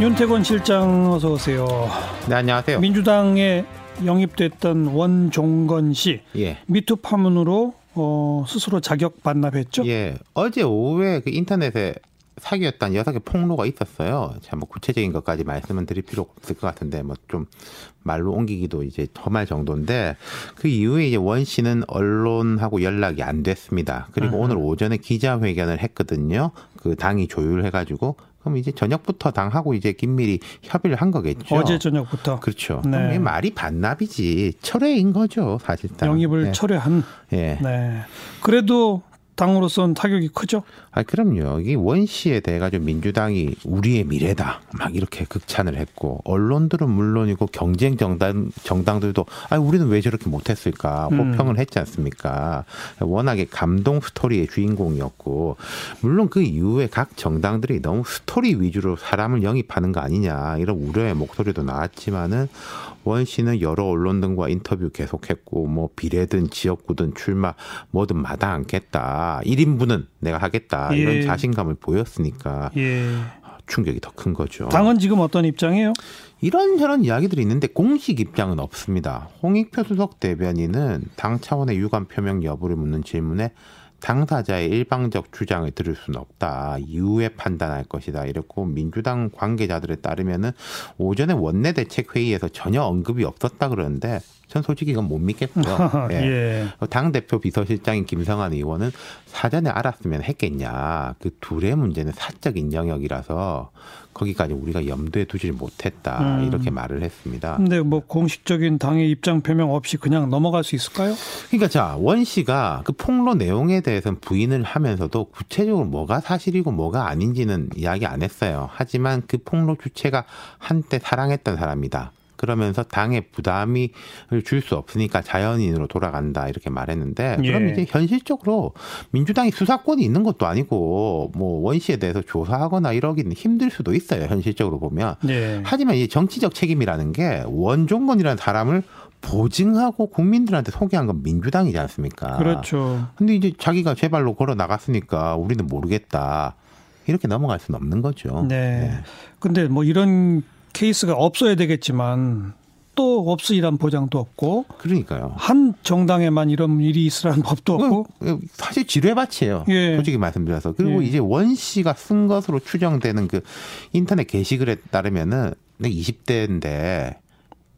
윤태권 실장 어서 오세요. 네 안녕하세요. 민주당에 영입됐던 원종건 씨 예. 미투 파문으로 어, 스스로 자격 반납했죠. 예. 어제 오후에 그 인터넷에 사기였다는 여섯 개 폭로가 있었어요. 제가 뭐 구체적인 것까지 말씀은 드릴 필요 없을 것 같은데 뭐 좀 말로 옮기기도 이제 험할 정도인데 그 이후에 이제 원 씨는 언론하고 연락이 안 됐습니다. 그리고 음. 오늘 오전에 기자회견을 했거든요. 그 당이 조율해가지고 그럼 이제 저녁부터 당하고 이제 긴밀히 협의를 한 거겠죠. 어제 저녁부터 그렇죠. 네. 그럼 이 말이 반납이지 철회인 거죠 사실상. 영입을 예. 철회한. 예. 네. 그래도 당으로서는 타격이 크죠. 아, 그럼요. 이 원 씨에 대해 가지고 민주당이 우리의 미래다. 막 이렇게 극찬을 했고, 언론들은 물론이고 경쟁 정당, 정당들도, 아, 우리는 왜 저렇게 못했을까. 음. 호평을 했지 않습니까. 워낙에 감동 스토리의 주인공이었고, 물론 그 이후에 각 정당들이 너무 스토리 위주로 사람을 영입하는 거 아니냐. 이런 우려의 목소리도 나왔지만은, 원 씨는 여러 언론 등과 인터뷰 계속했고, 뭐, 비례든 지역구든 출마 뭐든 마다 않겠다. 1인분은 내가 하겠다. 예. 이런 자신감을 보였으니까 예. 충격이 더 큰 거죠. 당은 지금 어떤 입장이에요? 이런저런 이야기들이 있는데 공식 입장은 없습니다. 홍익표 수석 대변인은 당 차원의 유감 표명 여부를 묻는 질문에 당사자의 일방적 주장을 들을 수는 없다. 이후에 판단할 것이다. 이랬고 민주당 관계자들에 따르면은 오전에 원내대책 회의에서 전혀 언급이 없었다 그러는데 전 솔직히 이건 못 믿겠고요. 예. 예. 당 대표 비서실장인 김성환 의원은 사전에 알았으면 했겠냐. 그 둘의 문제는 사적인 영역이라서 거기까지 우리가 염두에 두질 못했다. 음. 이렇게 말을 했습니다. 근데 뭐 공식적인 당의 입장 표명 없이 그냥 넘어갈 수 있을까요? 그러니까 자, 원 씨가 그 폭로 내용에 대해서는 부인을 하면서도 구체적으로 뭐가 사실이고 뭐가 아닌지는 이야기 안 했어요. 하지만 그 폭로 주체가 한때 사랑했던 사람이다. 그러면서 당에 부담이 줄 수 없으니까 자연인으로 돌아간다 이렇게 말했는데 그럼 예. 이제 현실적으로 민주당이 수사권이 있는 것도 아니고 뭐 원 씨에 대해서 조사하거나 이러기는 힘들 수도 있어요 현실적으로 보면 예. 하지만 이 정치적 책임이라는 게 원종건이라는 사람을 보증하고 국민들한테 소개한 건 민주당이지 않습니까? 그렇죠. 근데 이제 자기가 제 발로 걸어 나갔으니까 우리는 모르겠다. 이렇게 넘어갈 수는 없는 거죠. 네. 근데 뭐 이런 케이스가 없어야 되겠지만 또 없으리란 보장도 없고 그러니까요. 한 정당에만 이런 일이 있으라는 법도 없고 그, 사실 지뢰밭이에요. 예. 솔직히 말씀드려서. 그리고 예. 이제 원 씨가 쓴 것으로 추정되는 그 인터넷 게시글에 따르면은 내가 20대인데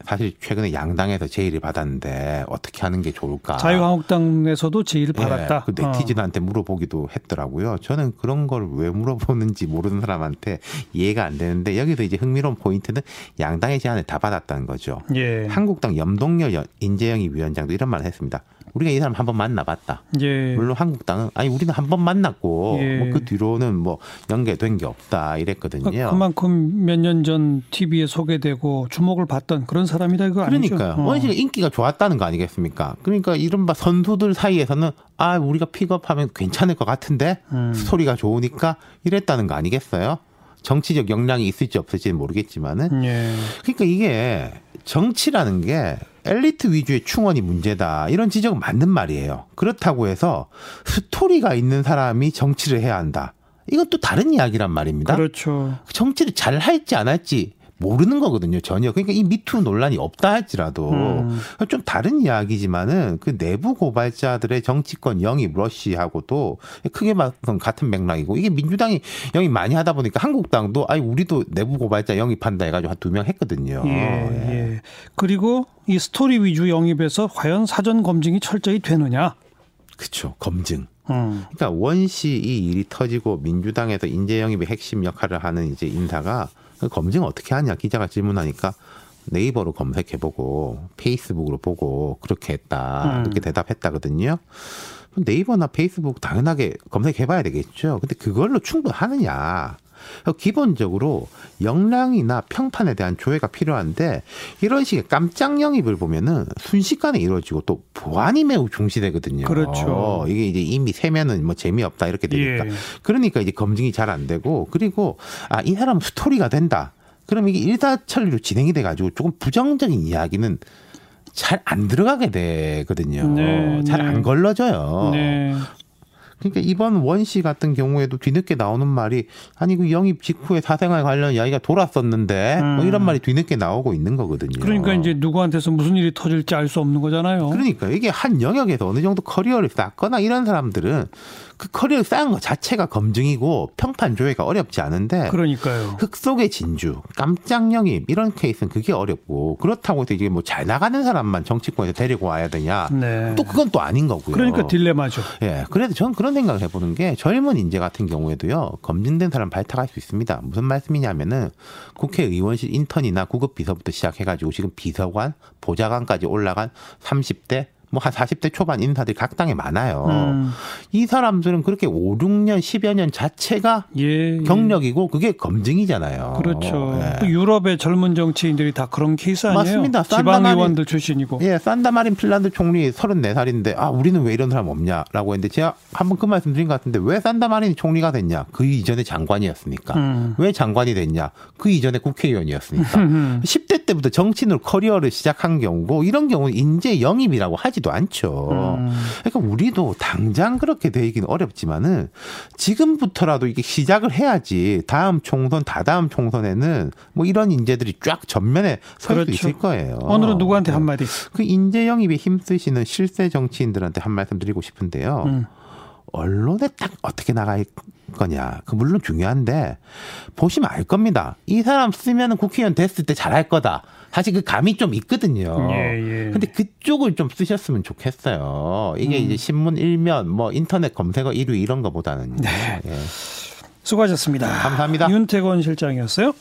사실 최근에 양당에서 제의를 받았는데 어떻게 하는 게 좋을까? 자유한국당에서도 제의를 예, 받았다. 그 네티즌한테 물어보기도 했더라고요. 저는 그런 걸 왜 물어보는지 모르는 사람한테 이해가 안 되는데 여기서 이제 흥미로운 포인트는 양당의 제안을 다 받았다는 거죠. 어. 예. 한국당 염동열 연- 인재영입 위원장도 이런 말을 했습니다. 우리가 이 사람 한 번 만나봤다. 예. 물론 한국당은 아니 우리는 한 번 만났고 예. 뭐 그 뒤로는 뭐 연계된 게 없다 이랬거든요. 그만큼 몇 년 전 TV에 소개되고 주목을 받던 그런 사람이다 이거 아니죠? 그러니까요. 어. 원 씨가 인기가 좋았다는 거 아니겠습니까? 그러니까 이른바 선수들 사이에서는 아 우리가 픽업하면 괜찮을 것 같은데 음. 스토리가 좋으니까 이랬다는 거 아니겠어요? 정치적 역량이 있을지 없을지는 모르겠지만은 예. 그러니까 이게 정치라는 게 엘리트 위주의 충원이 문제다. 이런 지적은 맞는 말이에요. 그렇다고 해서 스토리가 있는 사람이 정치를 해야 한다. 이건 또 다른 이야기란 말입니다. 그렇죠. 정치를 잘 할지 안 할지 모르는 거거든요, 전혀. 그러니까 이 미투 논란이 없다 할지라도 음. 좀 다른 이야기지만은 그 내부 고발자들의 정치권 영입 러시하고도 크게 봐선 같은 맥락이고 이게 민주당이 영입 많이 하다 보니까 한국당도 아니 우리도 내부 고발자 영입한다 해가지고 한 두 명 했거든요. 예, 예. 예. 그리고 이 스토리 위주 영입에서 과연 사전 검증이 철저히 되느냐? 그렇죠. 검증. 음. 그러니까 원시 이 일이 터지고 민주당에서 인재 영입의 핵심 역할을 하는 이제 인사가 그 검증 어떻게 하냐 기자가 질문하니까 네이버로 검색해보고 페이스북으로 보고 그렇게 했다 음. 그렇게 대답했다거든요. 네이버나 페이스북 당연하게 검색해봐야 되겠죠. 근데 그걸로 충분하느냐? 기본적으로 역량이나 평판에 대한 조회가 필요한데 이런 식의 깜짝 영입을 보면은 순식간에 이루어지고 또 보안이 매우 중시되거든요. 그렇죠. 이게 이제 이미 세면은 뭐 재미없다 이렇게 되니까. 예. 그러니까 이제 검증이 잘 안 되고 그리고 아 이 사람 스토리가 된다. 그럼 이게 일사천리로 진행이 돼가지고 조금 부정적인 이야기는 잘안 들어가게 되거든요. 네, 잘 네. 안 걸러져요. 네. 그러니까 이번 원 씨 같은 경우에도 뒤늦게 나오는 말이 아니 그 영입 직후에 사생활 관련 이야기가 돌았었는데 뭐 음. 이런 말이 뒤늦게 나오고 있는 거거든요. 그러니까 이제 누구한테서 무슨 일이 터질지 알 수 없는 거잖아요. 그러니까 이게 한 영역에서 어느 정도 커리어를 쌓거나 이런 사람들은 그 커리어를 쌓은 것 자체가 검증이고 평판 조회가 어렵지 않은데 그러니까요. 흑 속의 진주, 깜짝 영입 이런 케이스는 그게 어렵고 그렇다고 해서 이게 뭐 잘 나가는 사람만 정치권에서 데리고 와야 되냐? 네. 또 그건 또 아닌 거고요. 그러니까 딜레마죠. 예, 그래도 저는 그런 생각을 해보는 게 젊은 인재 같은 경우에도요 검증된 사람 발탁할 수 있습니다. 무슨 말씀이냐면은 국회의원실 인턴이나 구급 비서부터 시작해가지고 지금 비서관, 보좌관까지 올라간 30대 뭐 한 40대 초반 인사들이 각 당에 많아요. 음. 이 사람들은 그렇게 5, 6년, 10여 년 자체가 예. 예. 경력이고 그게 검증이잖아요. 그렇죠. 예. 또 유럽의 젊은 정치인들이 다 그런 케이스 아니에요? 맞습니다. 지방 의원들 출신이고. 예, 산나 마린 핀란드 총리 34살인데 아 우리는 왜 이런 사람 없냐라고 했는데 제가 한번 그 말씀 드린 것 같은데 왜 산나 마린이 총리가 됐냐? 그 이전에 장관이었으니까. 음. 왜 장관이 됐냐? 그 이전에 국회의원이었으니까. 10대 때부터 정치인으로 커리어를 시작한 경우고 이런 경우는 인재 영입이라고 하지 도 않죠. 음. 그러니까 우리도 당장 그렇게 되기는 어렵지만은 지금부터라도 이게 시작을 해야지 다음 총선, 다다음 총선에는 뭐 이런 인재들이 쫙 전면에 설수 그렇죠. 있을 거예요. 오늘은 누구한테 네. 한마디? 그 인재 영입에 힘쓰시는 실세 정치인들한테 한 말씀 드리고 싶은데요. 음. 언론에 딱 어떻게 나갈 거냐. 그 물론 중요한데 보시면 알 겁니다. 이 사람 쓰면은 국회의원 됐을 때 잘할 거다. 사실 그 감이 좀 있거든요. 예, 예. 근데 그쪽을 좀 쓰셨으면 좋겠어요. 이게 음. 이제 신문 일면 뭐 인터넷 검색어 1위 이런 거보다는. 네. 예. 수고하셨습니다. 감사합니다. 윤태권 실장이었어요.